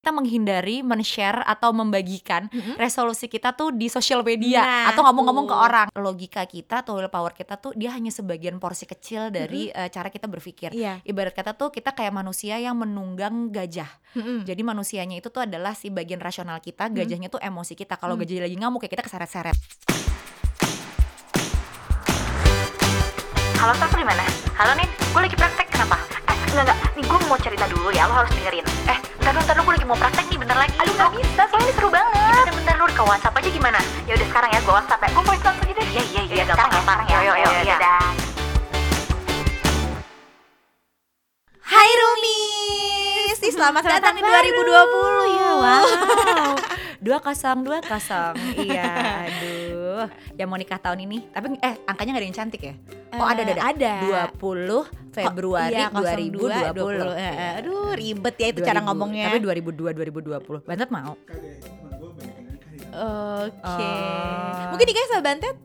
kita menghindari men-share atau membagikan Mm-mm. resolusi kita tuh di sosial media Nah, atau ngomong-ngomong ke orang. Logika kita atau willpower kita tuh dia hanya sebagian porsi kecil dari eh, cara kita berpikir. Iya. Ibarat kata tuh kita kayak manusia yang menunggang gajah. Mm-mm. Jadi manusianya itu tuh adalah si bagian rasional kita, gajahnya tuh emosi kita. Kalau Hmm. gajah lagi ngamuk ya kita keseret-seret. Halo Saf, di mana? Halo Nin, gue lagi praktek, enggak, enggak, nih gue mau cerita dulu ya, lo harus dengerin. Eh, bentar dulu, bentar dulu, gue lagi mau praktek nih, bentar lagi. Aduh, gak bisa, soalnya ini seru banget. Ya udah, bentar dulu, ke WhatsApp aja gimana? Ya udah sekarang ya, gue WhatsApp ya. Gue mau langsung aja deh. Iya, iya, iya, gampang ya, sekarang ya. Yo, yo, yo, iya. dadah Hai Rumis, Ih, selamat datang di 2020 ya. Wow. dua kosong dua kosong iya aduh yang mau nikah tahun ini tapi eh angkanya nggak ada yang cantik ya oh ada ada ada. 20 Februari Iya, 2020 2020. Eh, eh, Aduh, ribet ya itu cara 2000. ngomongnya. tapi 2002 2020 bantet mau Oke. Oh. Mungkin nikahnya sama Bantet?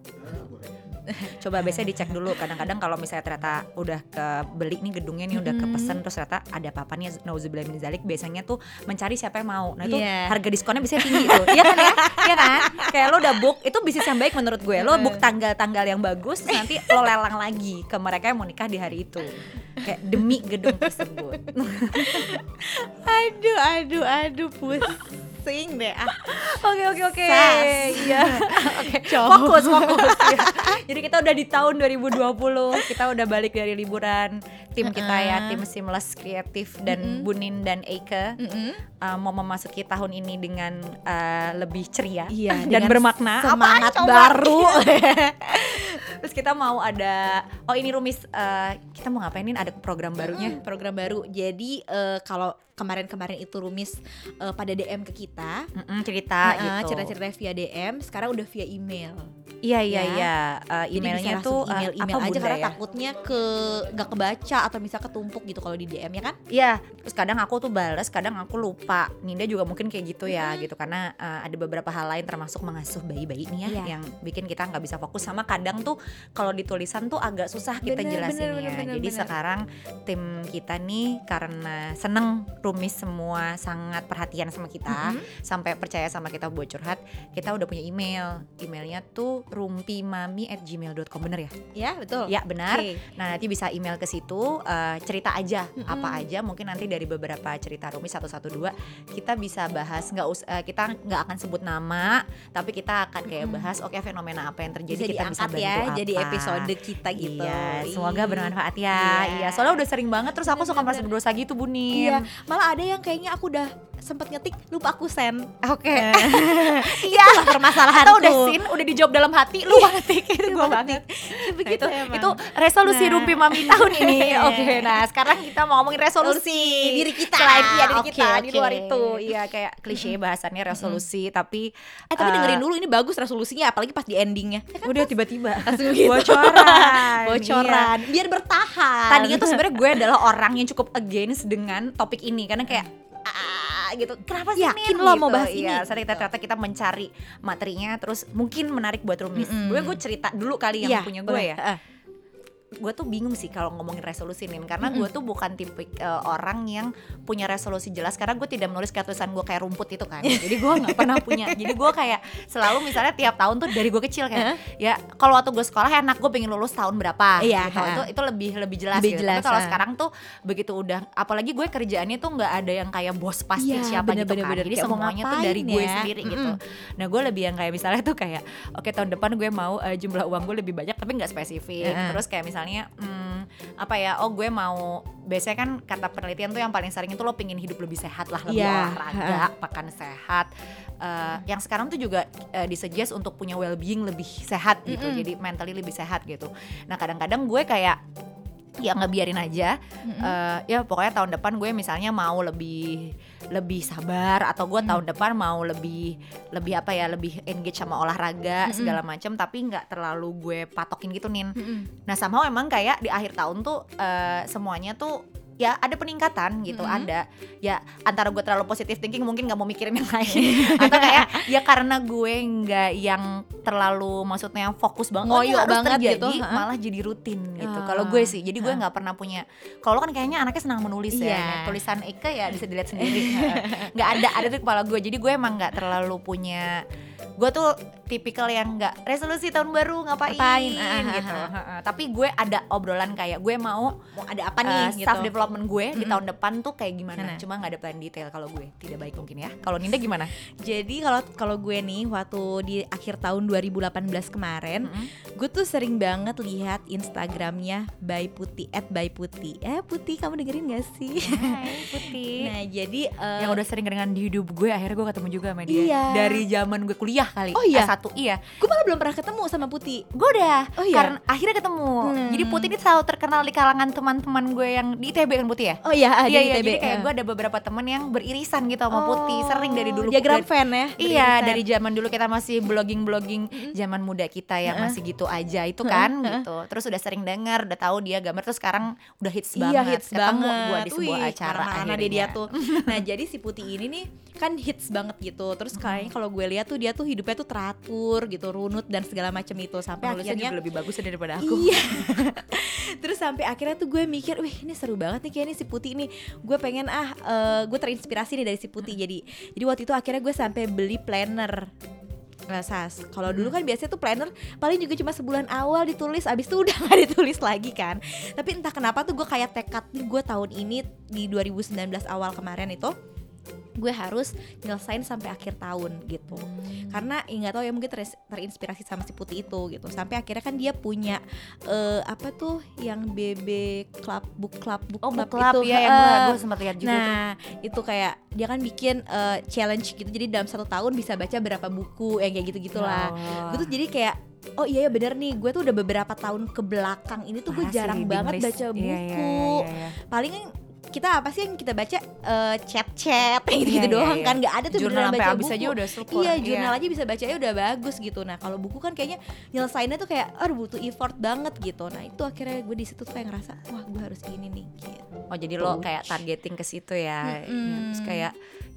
Coba biasanya dicek dulu. Kadang-kadang kalau misalnya ternyata udah kebeli nih gedungnya nih udah Mm-mm. kepesen terus ternyata ada apa-apa nih nauzubillah min zalik biasanya tuh mencari siapa yang mau. Nah itu Iya. harga diskonnya bisa tinggi tuh. Iya kan ya? Iya kan? Kayak lo udah book itu bisnis yang baik menurut gue. Lo book tanggal-tanggal yang bagus nanti lo lelang lagi ke mereka yang mau nikah di hari itu. Kayak demi gedung tersebut. Aduh, aduh, aduh, pusing deh. Ah. Oke oke oke. Iya. Oke. Fokus fokus. ya. Jadi kita udah di tahun 2020. Kita udah balik dari liburan. Tim kita ya, tim Seamless Kreatif dan Mm-mm. Bunin dan Eike Mm-mm. uh, mau memasuki tahun ini dengan uh, lebih ceria Iya, dan bermakna. Semangat baru. Terus kita mau ada oh ini Rumis uh, kita mau ngapainin ada program barunya. Hmm, program baru. Jadi eh, kalau kemarin-kemarin itu Rumis eh, pada DM ke kita, Mm-mm, cerita eh, gitu. cerita-cerita via DM, sekarang udah via email. Iya iya Ya. iya. Uh, emailnya tuh email uh, email apa aja karena ya? takutnya ke nggak kebaca atau bisa ketumpuk gitu kalau di DM ya kan? Iya, terus kadang aku tuh bales, kadang aku lupa. Ninda juga mungkin kayak gitu ya, Mm-hmm. gitu karena uh, ada beberapa hal lain termasuk mengasuh bayi-bayi nih ya, Iya. yang bikin kita nggak bisa fokus sama kadang tuh kalau di tulisan tuh agak susah kita Bener, jelasinnya. bener, bener, Jadi bener. sekarang tim kita nih karena seneng rumis semua sangat perhatian sama kita, Mm-mm. sampai percaya sama kita buat curhat, kita udah punya email. Emailnya tuh rumpimami@gmail.com bener ya? Ya betul. Ya benar. Oke. Nah nanti bisa email ke situ eh, cerita aja Mm-mm. apa aja mungkin nanti dari beberapa cerita Rumi satu satu dua kita bisa bahas nggak us eh, kita nggak akan sebut nama tapi kita akan kayak bahas oke fenomena apa yang terjadi Bisa kita bisa bantu ya, apa. jadi episode kita gitu. Iya, semoga bermanfaat ya. Iya. Iya, soalnya udah sering banget terus aku suka merasa berdosa gitu Bunin. Iya, malah ada yang kayaknya aku udah sempet ngetik lupa aku send. Oke. Iya, permasalahan Atau udah sin, udah dijawab dalam hati, lu ngetik itu gue banget. begitu Nah, itu, resolusi Nah. Rumpi Mami tahun ini. Oke, nah sekarang kita mau ngomongin resolusi diri kita. Selain iya diri Oke, kita di oke. luar itu. Iya kayak klise bahasannya resolusi tapi Eh tapi eh, dengerin dulu ini bagus resolusinya apalagi pas di endingnya. Ya kan? udah tiba-tiba Langsung gitu. bocoran. Bocoran. Biar bertahan. Tadinya tuh sebenarnya gue adalah orang yang cukup against dengan topik ini karena kayak gitu kenapa sih Yakin lo gitu. mau bahas ini? ternyata ternyata kita mencari materinya terus mungkin menarik buat rumis Mm-mm. gue gue cerita dulu kali yang Iya, punya gue boleh. ya Heeh. Gue tuh bingung sih kalau ngomongin resolusi nih karena gue tuh bukan tipe uh, orang yang punya resolusi jelas karena gue tidak menulis tulisan gue kayak rumput itu kan. Jadi gue nggak pernah punya. Jadi gue kayak selalu misalnya tiap tahun tuh dari gue kecil kayak ya kalau waktu gue sekolah enak gue pengen lulus tahun berapa? Iya, gitu. itu itu lebih lebih jelas Lebih gitu. jelas, tapi kalau sekarang tuh begitu udah apalagi gue kerjaannya tuh nggak ada yang kayak bos pasti Iya, siapa bener, gitu bener, kan. bener. jadi semuanya tuh dari gue ya. sendiri gitu. Nah gue lebih yang kayak misalnya tuh kayak oke tahun depan gue mau eh, jumlah uang gue lebih banyak tapi nggak spesifik. Heeh. terus kayak misalnya hmm, apa ya oh gue mau biasanya kan kata penelitian tuh yang paling sering itu lo pengen hidup lebih sehat lah lebih Iya, olahraga makan sehat. Eh, yang sekarang tuh juga eh, disuggest untuk punya well being lebih sehat gitu Mm-mm. jadi mentally lebih sehat gitu. Nah kadang-kadang gue kayak ya ngebiarin aja Eh, ya pokoknya tahun depan gue misalnya mau lebih lebih sabar atau gue tahun depan mau lebih lebih apa ya lebih engage sama olahraga Mm-mm. segala macam tapi nggak terlalu gue patokin gitu nin Mm-mm. nah sama emang kayak di akhir tahun tuh eh, semuanya tuh ya ada peningkatan gitu Mm-mm. ada. Ya antara gue terlalu positif thinking mungkin nggak mau mikirin yang lain. Atau kayak ya karena gue nggak yang terlalu maksudnya fokus banget oh, Ngoyo harus banget terjadi, gitu, malah jadi rutin gitu. Ah, kalau gue sih jadi gue nggak pernah punya kalau kan kayaknya anaknya senang menulis ya Iya. Tulisan Eka ya bisa dilihat sendiri. Nggak ada ada di kepala gue. Jadi gue emang nggak terlalu punya gue tuh tipikal yang nggak resolusi tahun baru ngapain, Ngapain, ah, ah, gitu ah. Heeh. tapi gue ada obrolan kayak gue mau mau ada apa uh, nih staff gitu development gue di Mm-mm. tahun depan tuh kayak gimana Mana? cuma nggak ada plan detail kalau gue tidak baik mungkin ya kalau Ninda gimana jadi kalau kalau gue nih waktu di akhir tahun 2018 kemarin Mm-mm. gue tuh sering banget lihat Instagramnya By Putih at By Putih eh Putih kamu dengerin gak sih Hai Putih nah jadi eh, yang udah sering dengan di hidup gue akhirnya gue ketemu juga sama dia Iya. dari zaman gue kuliah kali. Oh iya? S1 iya. Gue malah belum pernah ketemu sama Putih. Gue udah. Oh iya? karena akhirnya ketemu. Hmm. jadi Putih ini selalu terkenal di kalangan teman-teman gue yang di ITB kan Putih ya? Oh iya ada iya di iya. ITB. jadi kayak eh. gue ada beberapa temen yang beririsan gitu sama Oh, Putih. Sering dari dulu diagram dari- fan ya? Iya beririsan. dari zaman dulu kita masih blogging blogging zaman muda kita yang masih gitu aja itu kan gitu. Terus udah sering dengar udah tahu dia gambar terus sekarang udah hits Iya banget. hits ketemu banget gua di sebuah Wih, acara akhirnya. deh dia tuh. Nah jadi si Putih ini nih kan hits banget gitu. Terus kayaknya kalau gue lihat tuh dia tuh hidupnya tuh teratur gitu Runut dan segala macam itu. Sampai akhirnya juga lebih bagus daripada aku. Iya. Terus sampai akhirnya tuh gue mikir Wih ini seru banget nih kayaknya si Putih nih. Gue pengen ah eh, Gue terinspirasi nih dari si Putih Jadi jadi waktu itu akhirnya gue sampai beli planner. Nah, Sas, kalau dulu kan biasanya tuh planner paling juga cuma sebulan awal ditulis, abis itu udah gak ditulis lagi kan. Tapi entah kenapa tuh gue kayak tekad nih gue tahun ini di 2019 awal kemarin itu gue harus nyelesain sampai akhir tahun gitu. Karena ya nggak tahu ya mungkin teres- terinspirasi sama si putih itu gitu. Sampai akhirnya kan dia punya eh, apa tuh yang BB club book club book oh club book club itu. ya yang gue, sempat lihat juga tuh. nah itu kayak dia kan bikin eh, challenge gitu. Jadi dalam satu tahun bisa baca berapa buku yang kayak gitu gitulah Oh. gue tuh jadi kayak oh iya ya bener nih. Gue tuh udah beberapa tahun ke belakang ini tuh gue jarang banget baca Iya, buku. iya, iya, iya. paling kita apa sih yang kita baca Eh, chat-chat kayak gitu, Iya, iya, doang iya. kan nggak ada tuh jurnal baca habis buku aja udah syukur Iya, jurnal aja bisa bacanya udah bagus gitu. Nah, kalau buku kan kayaknya nyelesainnya tuh kayak aduh butuh effort banget gitu. Nah, itu akhirnya gue di situ tuh kayak ngerasa, wah, gue harus gini nih gitu. Oh jadi lo kayak targeting ke situ ya, Mm-mm. terus kayak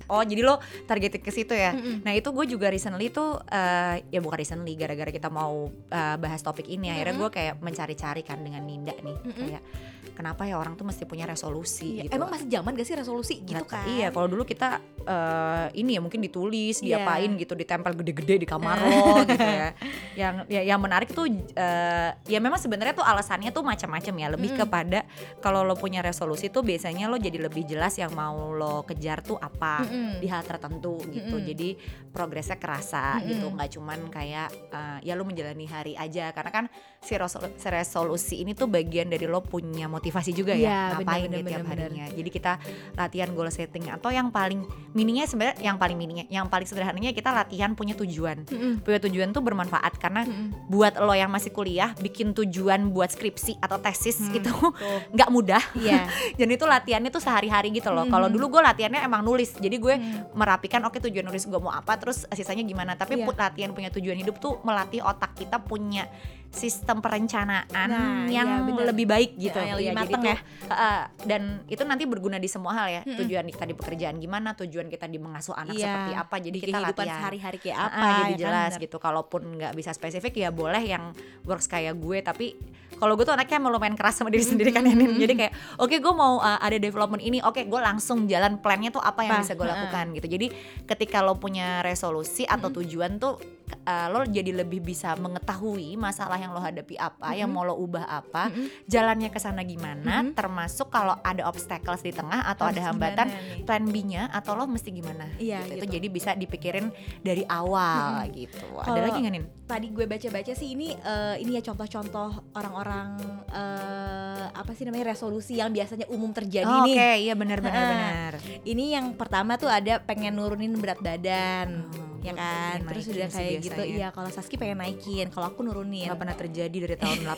oh jadi lo targeting ke situ ya. Mm-mm. Nah itu gue juga recently tuh eh, ya bukan recently gara-gara kita mau eh, bahas topik ini akhirnya gue kayak mencari-cari kan dengan Ninda nih Mm-mm. kayak kenapa ya orang tuh mesti punya resolusi Iya, gitu. Emang masih zaman gak sih resolusi gitu Nggak- kan? Iya, kalau dulu kita eh, ini ya mungkin ditulis, Iya. diapain gitu, ditempel gede-gede di kamar lo gitu ya. Yang ya, yang menarik tuh eh, ya memang sebenarnya tuh alasannya tuh macam-macam ya, lebih Mm-mm. kepada kalau lo punya resolusi tuh biasanya lo jadi lebih jelas yang mau lo kejar tuh apa Mm-mm. di hal tertentu gitu. Mm-mm. Jadi progresnya kerasa Mm-mm. gitu, nggak cuman kayak eh, ya lo menjalani hari aja karena kan si, resol- si resolusi ini tuh bagian dari lo punya motivasi juga Iya, ya, ngapain bener, ya bener, tiap bener. harinya. Jadi kita latihan goal setting atau yang paling mininya sebenarnya yang paling mininya yang paling sederhananya kita latihan punya tujuan Mm-mm. punya tujuan tuh bermanfaat karena Mm-mm. buat lo yang masih kuliah bikin tujuan buat skripsi atau tesis Hmm, itu nggak mudah Iya. dan itu latihannya tuh sehari-hari gitu loh Mhm. kalau dulu gue latihannya emang nulis jadi gue Hmm. merapikan oke tujuan nulis gue mau apa terus sisanya gimana tapi Iya. put latihan punya tujuan hidup tuh melatih otak kita punya sistem perencanaan Nah, iya, yang bener. lebih baik gitu Ya, yang lebih jadi mateng ya. uh, dan itu nanti berguna di semua hal ya Mm-mm. tujuan kita di pekerjaan gimana tujuan kita di mengasuh anak Iya, seperti apa jadi di kita kehidupan latihan sehari-hari kayak apa jadi ya kan, jelas bener. gitu kalaupun nggak bisa spesifik ya boleh yang works kayak gue tapi kalau gue tuh anaknya lumayan keras sama diri sendiri kan ya Nin. jadi kayak oke gue mau uh, ada development ini oke gue langsung jalan plannya tuh apa yang Apa? bisa gue lakukan gitu jadi ketika lo punya resolusi atau tujuan tuh uh, lo jadi lebih bisa mengetahui masalah yang lo hadapi apa yang mau lo ubah apa Mm-mm. jalannya ke sana gimana Mhm. termasuk kalau ada obstacles di tengah atau ada Harus hambatan gimana nih? plan B-nya atau lo mesti gimana Iya, gitu. itu gitu. jadi bisa dipikirin dari awal gitu ada Kalau- lagi nggak nin tadi gue baca-baca sih ini eh, ini ya contoh-contoh orang-orang eh, apa sih namanya resolusi yang biasanya umum terjadi Oh, nih. Oke, iya benar benar. Ini yang pertama tuh ada pengen nurunin berat badan, Oh, ya kan. Terus udah sih kayak gitu. biasanya. Iya, kalau Saski pengen naikin, kalau aku nurunin. Gak pernah terjadi dari tahun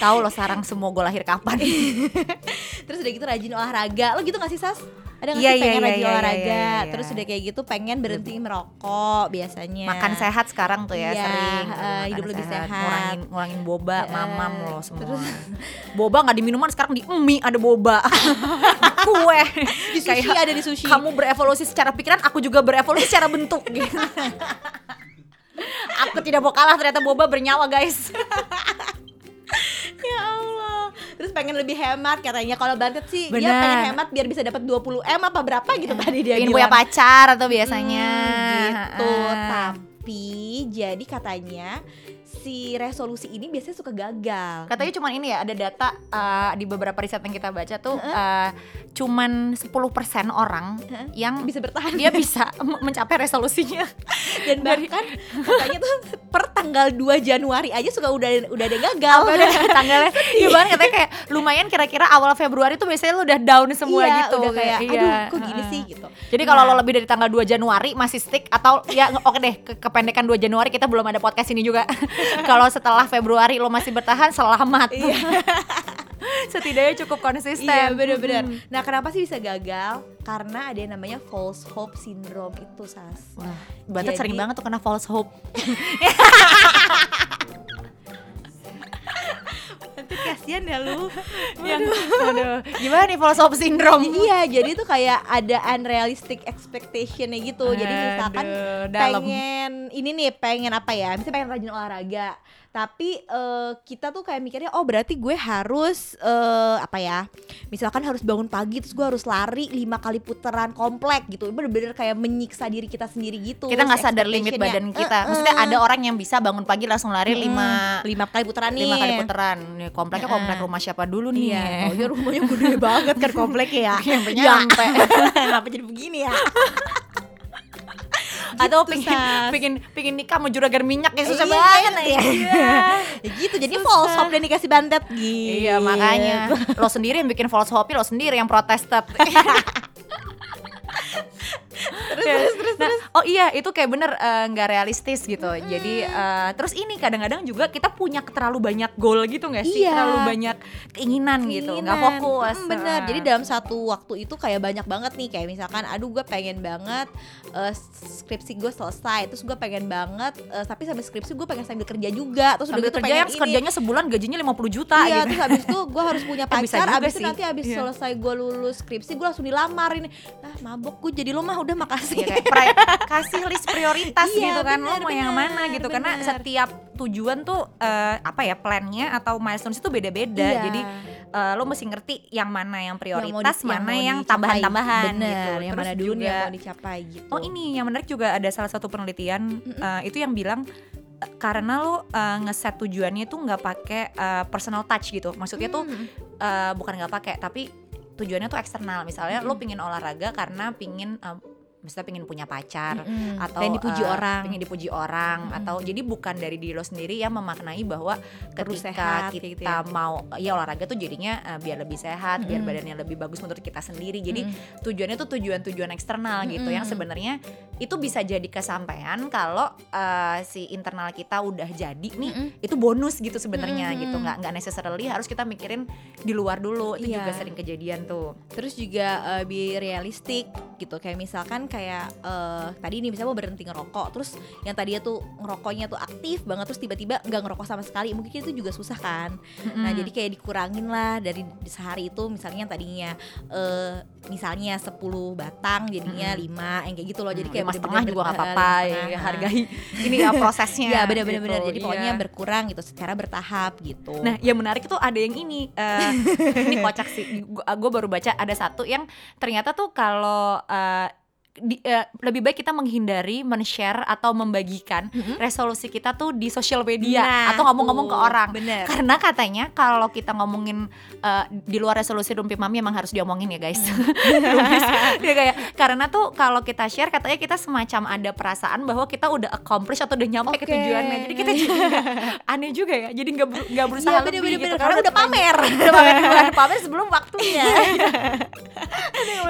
88 Tahu lo sarang semua gue lahir kapan Terus udah gitu rajin olahraga. Lo gitu gak sih Sas? Ada nggak Iya, sih iya, pengen iya, rajin iya, olahraga? iya, iya. terus udah kayak gitu pengen berhenti merokok biasanya. Makan sehat sekarang tuh ya Iya, sering makan hidup lebih sehat. ngurangin ngurangin boba Eh, mamam loh semua. Terus- boba nggak di minuman sekarang di mie ada boba. Kue. Di sushi Kayak, ada di sushi. Kamu berevolusi secara pikiran aku juga berevolusi secara bentuk. Gitu. Aku tidak mau kalah ternyata boba bernyawa guys. Ya Allah terus pengen lebih hemat katanya kalau Bantet sih dia Benar. pengen hemat biar bisa dapat 20 m apa berapa gitu tadi dia pengen bilang punya pacar atau biasanya Hmm, gitu Ah. tapi jadi katanya si resolusi ini biasanya suka gagal Katanya cuman ini ya ada data uh, di beberapa riset yang kita baca tuh uh, cuman 10% orang Heeh. yang bisa bertahan dia bisa mencapai resolusinya. dan bahkan katanya tuh per tanggal 2 Januari aja suka udah udah ada yang gagal Apa udah tanggalnya? Iya banget katanya kayak lumayan kira-kira awal Februari tuh biasanya lu udah down semua Iya, gitu. udah kayak Iya, aduh kok gini sih gitu Jadi kalau Nah. lo lebih dari tanggal 2 Januari masih stick atau ya oke deh ke- kependekan 2 Januari kita belum ada podcast ini juga. kalau setelah Februari lo masih bertahan selamat. Setidaknya cukup konsisten. Iya bener-bener Hmm. Nah kenapa sih bisa gagal? Karena ada yang namanya false hope syndrome itu Sas Wah, Jadi- sering banget tuh kena false hope. kasihan ya lu Yang, aduh, gimana nih false hope syndrome? Iya jadi tuh kayak ada unrealistic expectationnya gitu Jadi misalkan Aduh, dalam. pengen ini nih pengen apa ya Misalnya pengen rajin olahraga tapi eh, kita tuh kayak mikirnya oh berarti gue harus eh, apa ya misalkan harus bangun pagi terus gue harus lari lima kali putaran komplek gitu bener-bener kayak menyiksa diri kita sendiri gitu kita nggak sadar limit badan kita. Maksudnya ada orang yang bisa bangun pagi langsung lari Mm-mm. lima lima kali putaran nih lima kali putaran. Nih, Heeh. komplek rumah siapa dulu nih? Iya, taunya rumahnya gede banget kan kompleknya ya. Nyampe Ya. nyampe. Kenapa jadi begini ya? Atau Gitu, pingin, Sas. pingin pingin nikah mau juragan minyak ya susah Iya, banget ya. iya. Ya gitu, jadi false hope dan dikasih bantet gitu. Iya makanya lo sendiri yang bikin false hope lo sendiri yang protested. terus, terus, nah, oh iya itu kayak bener eh, nggak realistis gitu. Jadi eh, terus ini kadang-kadang juga kita punya terlalu banyak goal gitu nggak sih? Iya. Terlalu banyak keinginan, gitu, nggak Keinginan. fokus. Mm, bener. Eh. Jadi dalam satu waktu itu kayak banyak banget nih kayak misalkan aduh gue pengen banget eh, skripsi gue selesai terus gue pengen banget eh, tapi sambil skripsi gue pengen sambil kerja juga terus sambil udah gitu kerja yang ini. kerjanya sebulan gajinya 50 juta Iya, gitu. terus habis itu gue harus punya pacar, habis itu nanti habis Iya. selesai gue lulus skripsi gue langsung dilamar ini. Nah, mabok gue jadi lo mah udah makasih. Iya, kayak kasih list prioritas Iya, gitu kan lo bener, mau yang mana bener, gitu karena bener. setiap tujuan tuh eh, apa ya plannya atau milestones itu beda-beda Iya. jadi eh, lo mesti ngerti yang mana yang Yang mau prioritas di- mana yang tambahan-tambahan Bener, gitu yang Terus mana dulu juga yang mau dicapai gitu. oh ini yang menarik juga ada salah satu penelitian eh, itu yang bilang karena lo eh, ngeset tujuannya tuh nggak pakai eh, personal touch gitu maksudnya tuh Hmm. eh, bukan nggak pakai tapi tujuannya tuh eksternal misalnya lo Mm-mm. pingin olahraga karena pingin eh, misalnya pingin punya pacar Mm-mm. atau pengen dipuji eh, orang. pengen dipuji orang Mm-mm. atau jadi bukan dari diri lo sendiri yang memaknai bahwa Terus ketika sehat, kita gitu ya. mau ya olahraga tuh jadinya eh, biar lebih sehat biar Mm-mm. badannya lebih bagus menurut kita sendiri jadi Mm-mm. tujuannya tuh tujuan-tujuan eksternal gitu yang sebenarnya itu bisa jadi kesampaian kalau eh, si internal kita udah jadi nih Mm-mm. itu bonus gitu sebenarnya Mm-mm. gitu nggak nggak necessarily harus kita mikirin di luar dulu itu Iya. juga sering kejadian tuh Terus juga eh, be realistic gitu kayak misalkan kayak eh, tadi nih misalnya mau berhenti ngerokok terus yang tadinya tuh ngerokoknya tuh aktif banget terus tiba-tiba nggak ngerokok sama sekali mungkin itu juga susah kan? Nah Mm-mm. jadi kayak dikurangin lah dari sehari itu misalnya yang tadinya eh misalnya 10 batang jadinya 5 yang kayak gitu loh. Jadi kayak setengah juga nggak apa-apa ya, hargai. Ini ya prosesnya Iya bener-bener. Gitu, jadi pokoknya iya. berkurang gitu secara bertahap gitu. Nah, yang menarik itu ada yang ini, eh, ini kocak sih. Gue baru baca ada satu yang ternyata tuh kalau eh, di- eh, lebih baik kita menghindari men-share atau membagikan Mm-mm. resolusi kita tuh di sosial media Nah, atau ngomong-ngomong ke orang. bener Karena katanya kalau kita ngomongin eh, di luar resolusi Rumpi Mami emang harus diomongin ya guys. Rumpis. ya kayak karena tuh kalau kita share katanya kita semacam ada perasaan bahwa kita udah accomplish atau udah nyampe ke Oke. tujuannya. Jadi kita jadi nggak- aneh juga ya. Jadi nggak ber- nggak berusaha Iya lebih bener-bener gitu bener, karena udah pamer udah pamer duluan, pamer sebelum waktunya.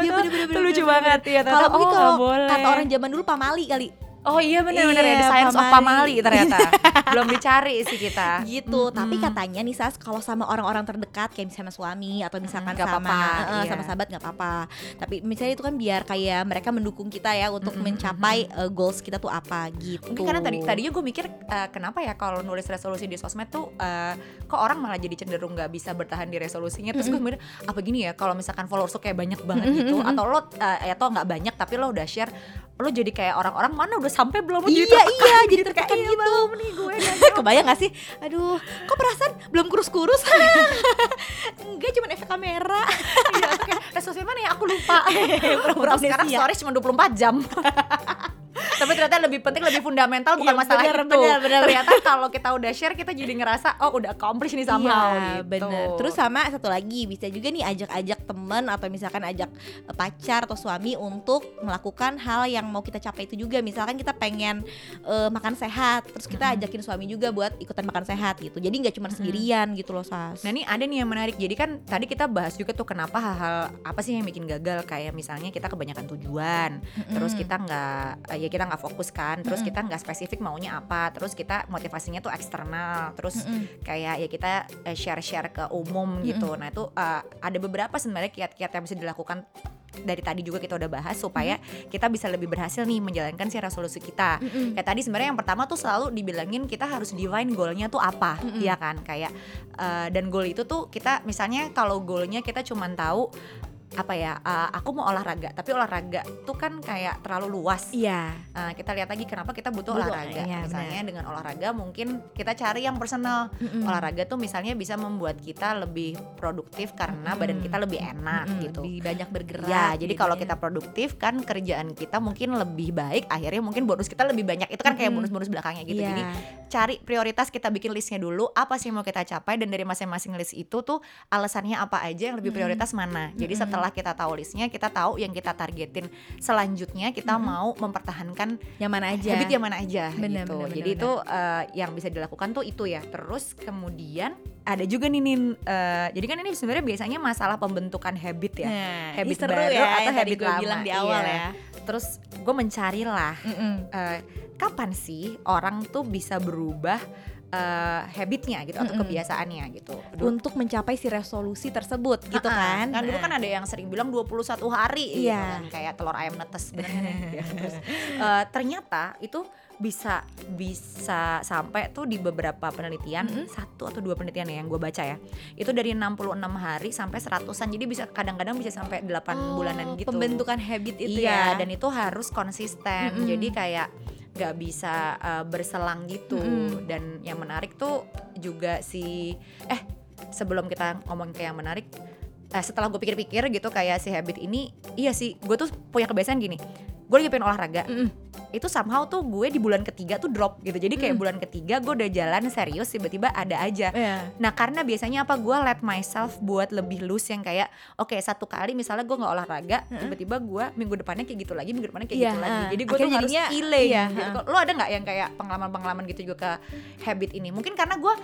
Iya bener-bener Itu lucu banget ya. Kalau oh, kalau boleh. kata orang zaman dulu pamali kali Oh iya benar-benar ya, Iya, The Science of Pamali. Pamali ternyata. belum dicari sih kita. Gitu Mm-mm. tapi katanya nih sas kalau sama orang-orang terdekat kayak misalnya suami atau misalkan nggak sama apa-apa, eh, iya. sama sahabat nggak apa-apa. Tapi misalnya itu kan biar kayak mereka mendukung kita ya untuk Mm-mm, mencapai eh, goals kita tuh apa gitu. Mungkin karena tadi tadinya gue mikir eh, kenapa ya kalau nulis resolusi di sosmed tuh eh, kok orang malah jadi cenderung nggak bisa bertahan di resolusinya? Terus gue mikir apa gini ya kalau misalkan followers tuh kayak banyak banget gitu atau lo eh, atau nggak banyak tapi lo udah share lo jadi kayak orang-orang mana udah sampai belum? Jadi iya tertekan iya jadi gitu. tertekan Kayak, "Iya, gitu. Belum nih gue kebayang gak sih? Aduh kok perasaan belum kurus-kurus? Enggak cuma efek kamera. Iya, kayak resolusi mana ya? Aku lupa. Pura-pura sekarang amnesia. stories cuma 24 jam tapi ternyata lebih penting lebih fundamental bukan Iya, masalah itu benar, benar. ternyata kalau kita udah share kita jadi ngerasa oh udah accomplish nih somehow Iya, gitu bener. Terus sama satu lagi bisa juga nih ajak-ajak temen atau misalkan ajak eh, pacar atau suami untuk melakukan hal yang mau kita capai itu juga. Misalkan kita pengen eh, makan sehat, terus kita ajakin suami juga buat ikutan makan sehat gitu. Jadi nggak cuma sendirian gitu loh sas. Nah ini ada nih yang menarik. Jadi kan tadi kita bahas juga tuh kenapa hal-hal apa sih yang bikin gagal kayak misalnya kita kebanyakan tujuan, terus kita nggak ya kita nggak fokus kan, terus kita nggak spesifik maunya apa, terus kita motivasinya tuh eksternal, terus kayak ya kita eh, share-share ke umum gitu. Nah itu eh, ada beberapa sebenarnya kiat-kiat yang bisa dilakukan dari tadi juga kita udah bahas supaya kita bisa lebih berhasil nih menjalankan si resolusi kita. Kayak tadi sebenarnya yang pertama tuh selalu dibilangin kita harus define goalnya tuh apa, ya kan? Kayak eh, dan goal itu tuh kita misalnya kalau goalnya kita cuman tahu apa ya eh, aku mau olahraga tapi olahraga tuh kan kayak terlalu luas Iya. Nah, kita lihat lagi kenapa kita butuh Butuh, olahraga. iya, misalnya dengan olahraga mungkin kita cari yang personal. Olahraga tuh misalnya bisa membuat kita lebih produktif karena badan kita lebih enak Mm-mm, gitu. Lebih banyak bergerak. Ya, jadi kalau jadinya. kita produktif kan kerjaan kita mungkin lebih baik, akhirnya mungkin bonus kita lebih banyak. Itu kan kayak bonus-bonus belakangnya gitu. Iya. Jadi cari prioritas kita bikin listnya dulu, apa sih yang mau kita capai dan dari masing-masing list itu tuh alasannya apa aja yang lebih prioritas mana. Jadi setelah kita tahu listnya, kita tahu yang kita targetin selanjutnya kita mau mempertahankan yang mana aja. habit yang mana aja Bener, gitu. bener, Jadi bener, itu eh, yang bisa dilakukan tuh itu ya. Terus kemudian ada juga nih Nin, eh, jadi kan ini sebenarnya biasanya masalah pembentukan habit ya. Nah, habit seru baru ya, atau habit gue lama. bilang di awal Iya. ya. Terus gue mencarilah Mm-mm. eh, kapan sih orang tuh bisa berubah eh, habitnya gitu atau Mm-mm. kebiasaannya gitu. Dulu- Untuk mencapai si resolusi tersebut gitu Ah, kan. Kan dulu Nah. kan ada yang sering bilang 21 hari gitu Iya. kan, kayak telur ayam netes bener? Terus, eh, ternyata itu bisa bisa sampai tuh di beberapa penelitian satu atau dua penelitian ya yang gue baca ya itu dari 66 hari sampai seratusan jadi bisa kadang-kadang bisa sampai 8 Oh, bulanan gitu Pembentukan habit itu iya ya. dan itu harus konsisten Mm-mm. jadi kayak nggak bisa uh, berselang gitu Mm-mm. dan yang menarik tuh juga si eh sebelum kita ngomong ke yang menarik eh, setelah gue pikir-pikir gitu kayak si habit ini iya sih gue tuh punya kebiasaan gini gue lagi pengen olahraga. Mm-mm. itu somehow tuh gue di bulan ketiga tuh drop gitu. Jadi kayak bulan ketiga gue udah jalan serius tiba-tiba ada aja. Iya. Nah karena biasanya apa? Gue let myself buat lebih loose yang kayak oke satu kali misalnya gue nggak olahraga tiba-tiba gue minggu depannya kayak gitu lagi minggu depannya kayak Iya, gitu lagi. jadi gue tuh harus jadinya- healing iya, gitu. lo ada nggak yang kayak pengalaman-pengalaman gitu juga ke habit ini? Mungkin karena gue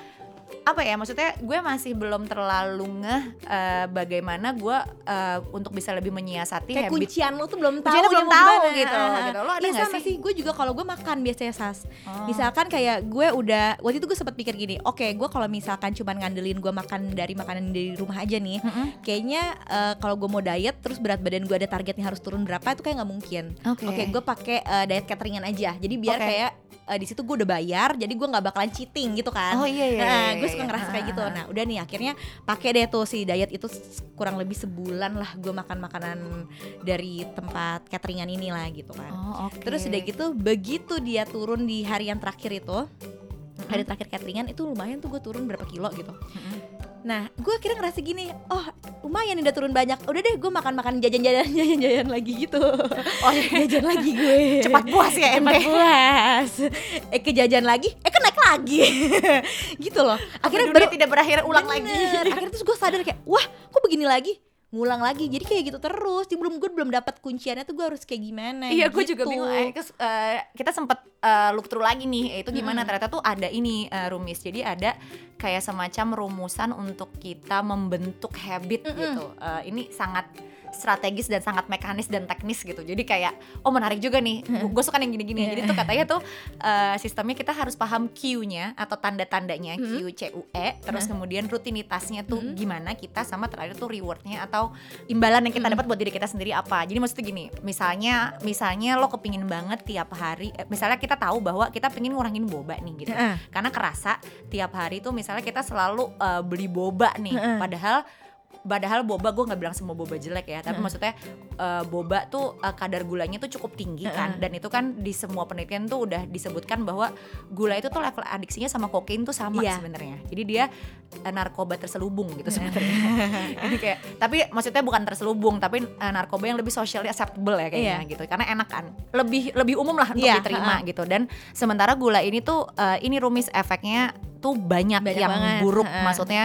apa ya maksudnya gue masih belum terlalu ngeh eh, bagaimana gue eh, untuk bisa lebih menyiasati Kayak habit kuncian lo tuh belum tahu belum tahu gimana. gitu, gitu. Lo ada Iya, nggak sama sih? sih gue juga kalau gue makan biasanya sas Oh. misalkan kayak gue udah waktu itu gue sempat pikir gini oke gue kalau misalkan cuman ngandelin gue makan dari makanan dari rumah aja nih Mm-mm. kayaknya eh, kalau gue mau diet terus berat badan gue ada targetnya harus turun berapa itu kayak nggak mungkin Oke. oke gue pakai eh, diet cateringan aja jadi biar Oke. kayak eh, di situ gue udah bayar jadi gue nggak bakalan cheating gitu kan Oh, iya, iya, nah, iya, gue iya, suka iya. ngerasa kayak gitu Ah, ah, nah udah nih akhirnya pakai deh tuh si diet itu kurang lebih sebulan lah gue makan makanan dari tempat cateringan ini lah gitu kan Oh, oke. Terus udah gitu begitu dia turun di hari yang terakhir itu hari terakhir cateringan itu lumayan tuh gue turun berapa kilo gitu. Nah gue akhirnya ngerasa gini, oh lumayan udah turun banyak. Udah deh gue makan makan jajan jajan jajan jajan lagi gitu. Oh, iya. jajan lagi gue. cepat puas ya Cepat puas. Eh ke jajan lagi, eh ke naik lagi. gitu loh. akhirnya baru tidak berakhir ulang Bener. lagi Akhirnya terus gue sadar kayak, wah kok begini lagi? Ngulang lagi jadi kayak gitu terus Jadi belum gue belum dapat kunciannya tuh gue harus kayak gimana Iya, gue juga gitu. bingung. Eh, kes- eh, kita sempet eh, look through lagi nih, eh, itu gimana? Mm-mm. Ternyata tuh ada ini eh, rumis. Jadi ada kayak semacam rumusan untuk kita membentuk habit Mm-mm. gitu. Eh, ini sangat strategis dan sangat mekanis dan teknis gitu. Jadi kayak oh menarik juga nih. Gue suka yang gini-gini. Jadi tuh katanya tuh eh, sistemnya kita harus paham Q-nya atau tanda-tandanya. Q C U E terus kemudian rutinitasnya tuh gimana kita sama terakhir tuh rewardnya atau imbalan yang kita dapat buat diri kita sendiri apa. Jadi maksudnya gini misalnya misalnya lo kepingin banget tiap hari eh, misalnya kita tahu bahwa kita pengen ngurangin boba nih gitu. Karena kerasa tiap hari tuh misalnya kita selalu eh, beli boba nih. Padahal padahal boba gue nggak bilang semua boba jelek ya tapi maksudnya eh, boba tuh eh, kadar gulanya tuh cukup tinggi kan. Dan itu kan di semua penelitian tuh udah disebutkan bahwa gula itu tuh level adiksinya sama kokain tuh sama Iya. sebenarnya. Jadi dia eh, narkoba terselubung gitu sebenarnya. Jadi kayak tapi maksudnya bukan terselubung tapi eh, narkoba yang lebih socially acceptable ya kayaknya Iya. gitu. Karena enak kan. Lebih lebih umum lah untuk Iya, diterima gitu. Dan sementara gula ini tuh eh, ini rumis efeknya tuh banyak, Banyak yang banget, buruk heeh. maksudnya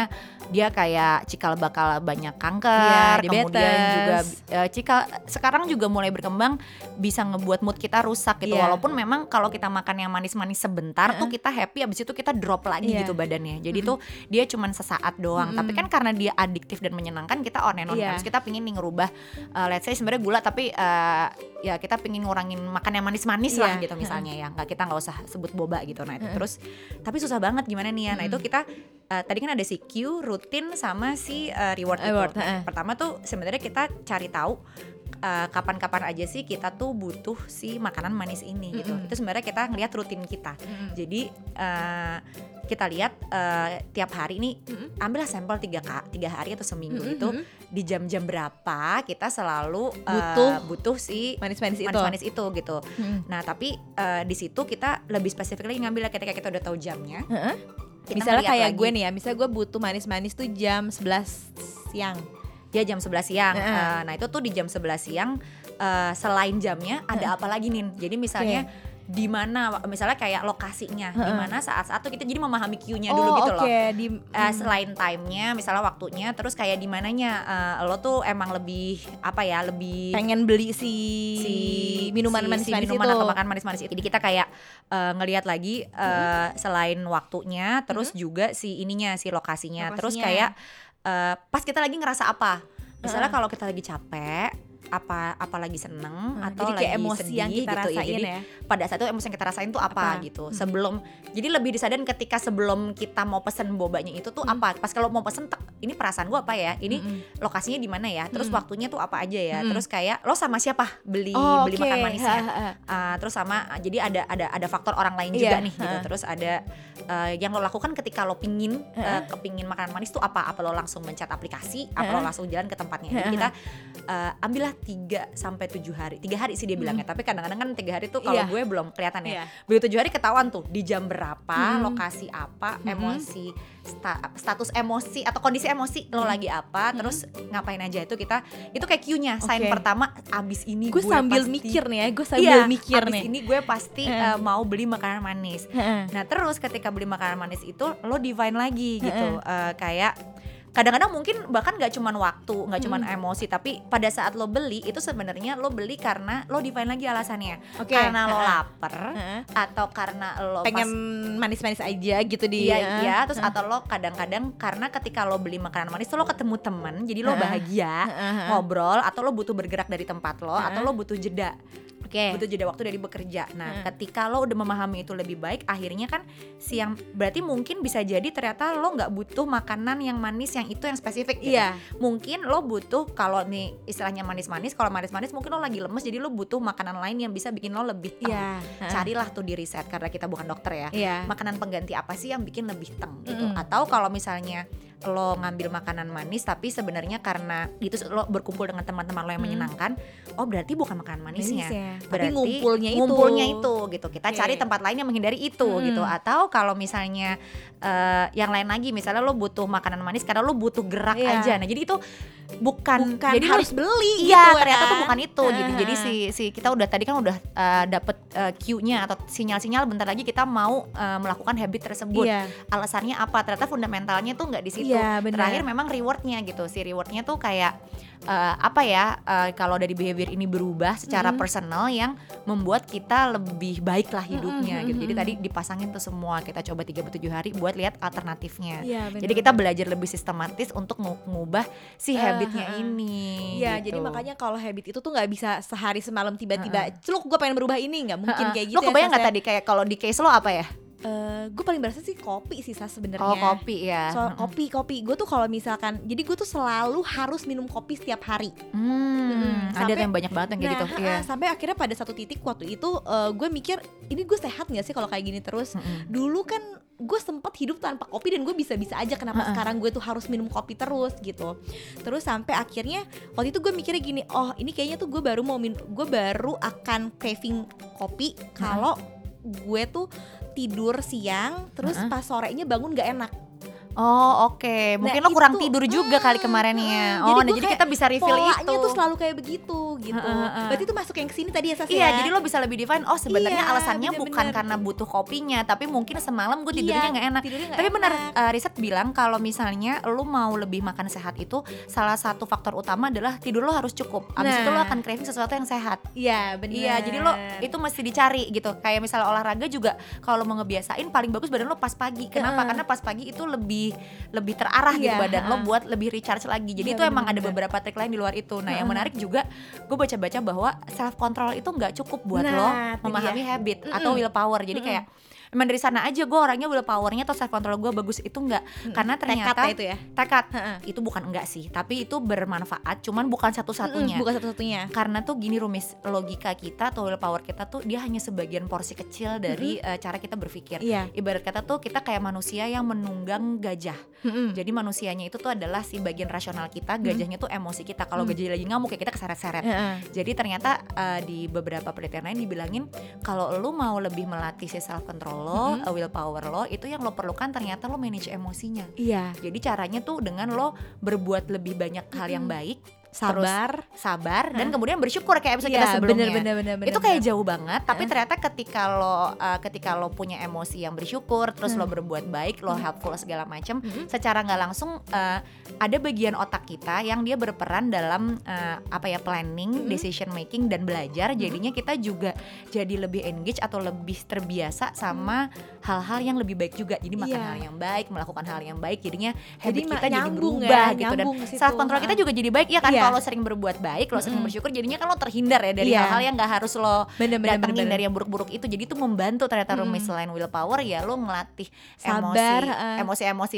dia kayak cikal bakal banyak kanker kemudian diabetes. juga eh, cikal sekarang juga mulai berkembang bisa ngebuat mood kita rusak gitu Iya. walaupun memang kalau kita makan yang manis-manis sebentar tuh kita happy abis itu kita drop lagi Iya. gitu badannya jadi tuh dia cuman sesaat doang tapi kan karena dia adiktif dan menyenangkan kita on and on Iya. terus kita pingin nih ngerubah eh, let's say sebenarnya gula tapi eh, ya kita pingin ngurangin makan yang manis-manis lah Iya. gitu misalnya ya nggak kita nggak usah sebut boba gitu nah itu terus tapi susah banget gimana nih ya? Nah itu kita eh, tadi kan ada si Q rutin sama si eh, reward, Reward, itu heeh. pertama tuh sebenarnya kita cari tahu eh, kapan-kapan aja sih kita tuh butuh si makanan manis ini gitu. Itu sebenarnya kita ngelihat rutin kita. Jadi eh, kita lihat eh, tiap hari ini ambillah sampel tiga tiga hari atau seminggu itu di jam-jam berapa kita selalu eh, Butuh butuh si manis-manis itu manis-manis itu gitu. Mm. Nah tapi eh, di situ kita lebih spesifik lagi ngambil ketika kita udah tahu jamnya. Kita misalnya kayak lagi. gue nih ya misalnya gue butuh manis-manis tuh jam 11 siang Ya jam 11 siang. Heeh. Eh, nah itu tuh di jam 11 siang eh, selain jamnya ada apa lagi nih? Jadi misalnya di mana misalnya kayak lokasinya, di mana saat-saat tuh kita jadi memahami Q-nya dulu oh gitu oke loh. di Eh, selain time-nya, misalnya waktunya, terus kayak di mananya eh, lo tuh emang lebih apa ya, lebih pengen beli si, si minuman si- si manis-manis minuman itu atau makan manis-manis itu. Jadi kita kayak eh, ngelihat lagi eh, selain waktunya, terus juga si ininya, si lokasinya. Terus Lokasinya. kayak eh, pas kita lagi ngerasa apa? Misalnya kalau kita lagi capek, apa apa lagi seneng Hmm, atau jadi kayak lagi emosi sedih yang kita gitu rasain Jadi ya. pada saat itu emosi yang kita rasain tuh apa, Apa? gitu. Sebelum jadi lebih disadarin ketika sebelum kita mau pesen bobanya itu tuh apa? Pas kalau mau pesen tek, ini perasaan gua apa ya? Ini lokasinya di mana ya? Terus waktunya tuh apa aja ya? Terus kayak lo sama siapa beli Oh, beli oke. makan manisnya? Uh, terus sama jadi ada ada ada faktor orang lain juga Iya, nih gitu. Terus ada uh, yang lo lakukan ketika lo pingin uh, kepingin makanan manis tuh apa? Apa lo langsung mencet aplikasi? Apa lo langsung jalan ke tempatnya? Jadi kita uh, ambillah 3 sampai 7 hari. Tiga hari sih dia bilangnya, tapi kadang-kadang kan tiga hari tuh kalau Iya. gue belum kelihatan ya. Iya. Begitu tujuh hari ketahuan tuh di jam berapa, lokasi apa, emosi sta- status emosi atau kondisi emosi lo lagi apa, terus ngapain aja itu kita itu kayak cue-nya. Sign pertama abis ini gue sambil pasti- mikir nih ya gue sambil Iya, mikir abis nih ini gue pasti uh, mau beli makanan manis. Nah terus ketika beli makanan manis itu lo divine lagi gitu, Uh, kayak kadang-kadang mungkin bahkan nggak cuman waktu, nggak cuman Hmm. emosi, tapi pada saat lo beli itu sebenarnya lo beli karena lo divine lagi alasannya, Oke, karena lo lapar atau karena lo pengen manis-manis aja gitu di Iya iya terus atau lo kadang-kadang karena ketika lo beli makanan manis lo ketemu temen jadi lo bahagia ngobrol atau lo butuh bergerak dari tempat lo atau lo butuh jeda Oke. butuh jeda waktu dari bekerja. Nah, Heeh. ketika lo udah memahami itu lebih baik, akhirnya kan siang berarti mungkin bisa jadi ternyata lo nggak butuh makanan yang manis yang itu yang spesifik. gitu. Iya. Mungkin lo butuh kalau nih istilahnya manis-manis, kalau manis-manis mungkin lo lagi lemes, jadi lo butuh makanan lain yang bisa bikin lo lebih teng. Iya. Heeh. Carilah tuh di riset karena kita bukan dokter ya Iya. makanan pengganti apa sih yang bikin lebih teng gitu Mm-mm. atau kalau misalnya lo ngambil makanan manis tapi sebenarnya karena itu lo berkumpul dengan teman-teman lo yang Mm. menyenangkan oh berarti bukan makanan manisnya. Tapi berarti ngumpulnya itu. ngumpulnya itu gitu kita Oke. cari tempat lain yang menghindari itu Mm. gitu atau kalau misalnya eh, yang lain lagi misalnya lo butuh makanan manis karena lo butuh gerak Iya. aja nah jadi itu bukan, bukan jadi lo- harus beli Iya, gitu ternyata kan. tuh bukan itu gitu. Jadi si si kita udah tadi kan udah uh, dapet uh, cue-nya atau sinyal-sinyal bentar lagi kita mau uh, melakukan habit tersebut. Iya. Alasannya apa? Ternyata fundamentalnya tuh nggak di situ Iya, benar. terakhir memang rewardnya gitu si rewardnya tuh kayak eh, apa ya eh, kalau dari behavior ini berubah secara Mhm. personal yang membuat kita lebih baik lah hidupnya Mhm, gitu jadi tadi dipasangin tuh semua kita coba 37 hari buat lihat alternatifnya Iya, jadi kita belajar lebih sistematis untuk ngu- ngubah si Eh, habitnya heeh. ini Iya, gitu. jadi makanya kalau habit itu tuh nggak bisa sehari semalam tiba-tiba, celuk gue pengen berubah ini nggak mungkin Heeh. kayak gitu. lo kebayang nggak ya, tadi kayak kalau di case lo apa ya gue paling berasa sih kopi sih Sas sebenarnya. oh kopi ya So, kopi kopi gue tuh kalau misalkan jadi gue tuh selalu harus minum kopi setiap hari Hmm, ada sampai- yang banyak banget yang kayak gitu. Nah, Iya. ha-ha, sampai akhirnya pada satu titik waktu itu gue mikir ini gue sehat nggak sih kalau kayak gini terus Mm-mm. dulu kan gue sempat hidup tanpa kopi dan gue bisa-bisa aja kenapa Ha-ha. sekarang gue tuh harus minum kopi terus gitu terus sampai akhirnya waktu itu gue mikirnya gini oh ini kayaknya tuh gue baru mau min gue baru akan craving kopi kalau gue tuh tidur siang terus Ha-ha. pas sorenya bangun gak enak Oh oke, mungkin Nah, lo kurang itu. tidur juga kali Hmm, kemarinnya. hmm. Oh, Jadi nah jadi kita bisa refill polanya itu. tuh selalu kayak begitu gitu Ha-ha, ha-ha. berarti itu masuk yang ke sini tadi ya Sas Iya, ya? jadi lo bisa lebih define. Oh, sebenarnya Iya, alasannya bukan bener-bener. karena butuh kopinya, tapi mungkin semalam gue tidurnya Iya, nggak enak. tidurnya nggak Tapi benar, eh, riset bilang kalau misalnya lo mau lebih makan sehat itu salah satu faktor utama adalah tidur lo harus cukup. Abis Nah. itu lo akan craving sesuatu yang sehat. iya benar Iya, jadi lo itu mesti dicari gitu. Kayak misalnya olahraga juga kalau mau ngebiasain paling bagus badan lo pas pagi. Kenapa? Heeh. Karena pas pagi itu lebih lebih terarah gitu Iya, badan lo buat lebih recharge lagi. Jadi Iya, itu emang ada beberapa trik lain di luar itu. Nah, yang menarik juga gue baca-baca bahwa self control itu nggak cukup buat Nah, lo memahami dia. habit Mm-mm. atau willpower. Jadi Mm-mm. kayak emang dari sana aja gue orangnya willpowernya atau self control gue bagus itu enggak karena tekad ternyata ya itu ya? tekad. Itu bukan enggak sih tapi itu bermanfaat cuman bukan satu-satunya. Mm-mm, bukan satu-satunya. Karena tuh gini rumis logika kita atau willpower kita tuh dia hanya sebagian porsi kecil dari eh, cara kita berpikir. Iya. Ibarat kata tuh kita kayak manusia yang menunggang gajah. Mm-mm. jadi manusianya itu tuh adalah si bagian rasional kita gajahnya tuh emosi kita. Kalau Hmm. gajah lagi ngamuk ya kita keseret-seret. Heeh. jadi ternyata eh, di beberapa penelitian lain dibilangin kalau lu mau lebih melatih si self control lo, Mhm. eh, willpower lo, itu yang lo perlukan ternyata lo manage emosinya. iya Jadi caranya tuh dengan lo berbuat lebih banyak hal yang Mhm. baik, sabar sabar dan Hah. kemudian bersyukur kayak episode kita Iya, sebelumnya. bener, bener, bener, itu bener, kayak bener. jauh banget, tapi ternyata ketika lo uh, ketika lo punya emosi yang bersyukur, terus lo Hmm. berbuat baik, lo Hmm. helpful segala macam, Mm-mm. secara nggak langsung uh, ada bagian otak kita yang dia berperan dalam uh, apa ya planning, Mm-mm. decision making dan belajar. Jadinya kita juga jadi lebih engage atau lebih terbiasa sama hal-hal yang lebih baik juga. Jadi makan Iya. hal yang baik, melakukan hal yang baik. Jadinya Jadi habit kita jadi nyambung ya, berubah gitu dan self control kita juga jadi baik ya kan. Iya. Kalau sering berbuat baik, lo sering Mm-mm. bersyukur, jadinya kan lo terhindar ya dari Iya. hal-hal yang nggak harus lo bener bener datengin bener, dari yang buruk-buruk itu jadi itu membantu ternyata Mm-mm. rumis selain willpower ya lo ngelatih Sabar, emosi heeh. emosi-emosi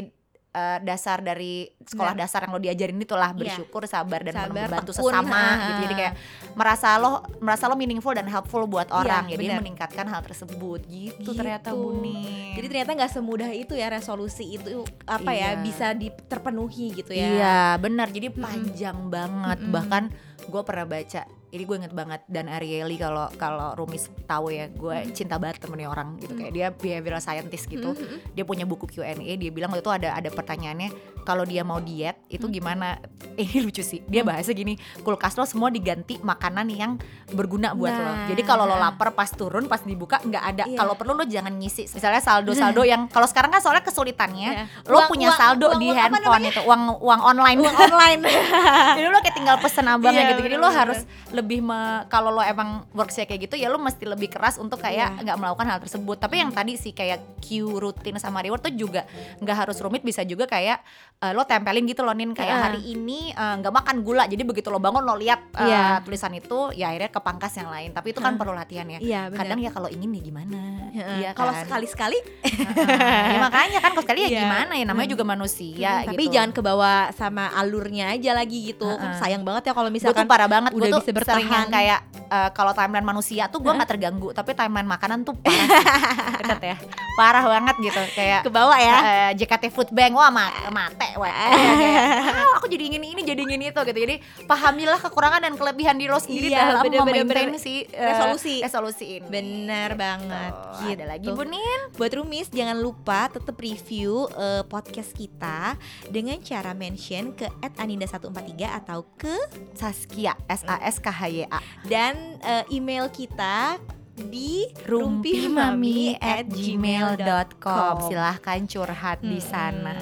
eh, dasar dari sekolah Benar. dasar yang lo diajarin itulah Iya. bersyukur sabar dan Sabar, membantu tekun, sesama gitu jadi kayak merasa lo merasa lo meaningful dan helpful buat orang Iya, jadi benar. meningkatkan hal tersebut gitu, Gitu. ternyata Buni jadi ternyata nggak semudah itu ya resolusi itu apa ya Iya. bisa di- terpenuhi gitu ya Iya benar jadi panjang banget Mm-mm. bahkan gue pernah baca ini gue inget banget dan Ariely kalau kalau Rumis tahu ya gue cinta banget temennya orang gitu. Kayak dia behavioral scientist gitu. Mm-mm. dia punya buku Q&A dia bilang waktu itu ada ada pertanyaannya kalau dia mau diet itu Hmm. gimana? Ini lucu sih dia bahasa gini kulkas lo semua diganti makanan yang berguna buat lo. Nah. jadi kalau lo lapar pas turun pas dibuka nggak ada. Iya. kalau perlu lo jangan ngisi. Misalnya saldo saldo yang kalau sekarang kan soalnya kesulitannya Iya. lo Uang- punya saldo uang- di uang handphone itu uang uang online. Uang online. Jadi lo kayak tinggal pesen abangnya Iya, gitu. Jadi lo harus lebih me- kalau lo emang worksnya kayak gitu ya lo mesti lebih keras untuk kayak Iya. nggak melakukan hal tersebut tapi yang tadi sih kayak cue rutin sama reward tuh juga nggak harus rumit bisa juga kayak eh, lo tempelin gitu loh nin kayak Heeh. hari ini eh, nggak makan gula jadi begitu lo bangun lo lihat eh, Iya. tulisan itu ya akhirnya kepangkas yang lain tapi itu kan Heeh. perlu latihan ya iya benar kadang ya kalau ingin ya gimana iya kalau kan? sekali-sekali Heeh. ya makanya kan kalau sekali ya Iya. gimana ya namanya Hmm. juga manusia tapi gitu. jangan kebawa sama alurnya aja lagi gitu Heeh. sayang banget ya kalau gue misalkan tuh parah banget gue udah tuh bisa sering yang kayak eh, kalau timeline manusia tuh gue nggak terganggu tapi timeline makanan tuh parah. Ketet ya. Parah banget gitu kayak kebawa ya? eh, JKT Food Bank. Wah ma mate wah kayak, "Ah, aku jadi ingin ini jadi ingin itu gitu. Jadi pahamilah kekurangan dan kelebihan di lo sendiri Iya, dalam memaintain bener. si eh, Resolusi. resolusi ini. Bener banget. Tuh, gitu ada lagi Bu Nin? Buat Rumis jangan lupa tetap review eh, podcast kita dengan cara mention ke @aninda143 atau ke Saskia S A S K H Y A. Dan eh, email kita di rumpimami at gmail.com Silahkan curhat di Hmm. sana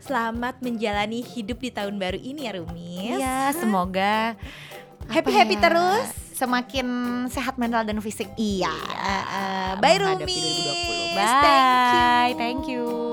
Selamat menjalani hidup di tahun baru ini ya Rumis. Iya semoga Happy-happy apa ya, terus. Semakin sehat mental dan fisik Iya. Uh, uh, bye Rumis. 2020. Thank you. Bye, thank you.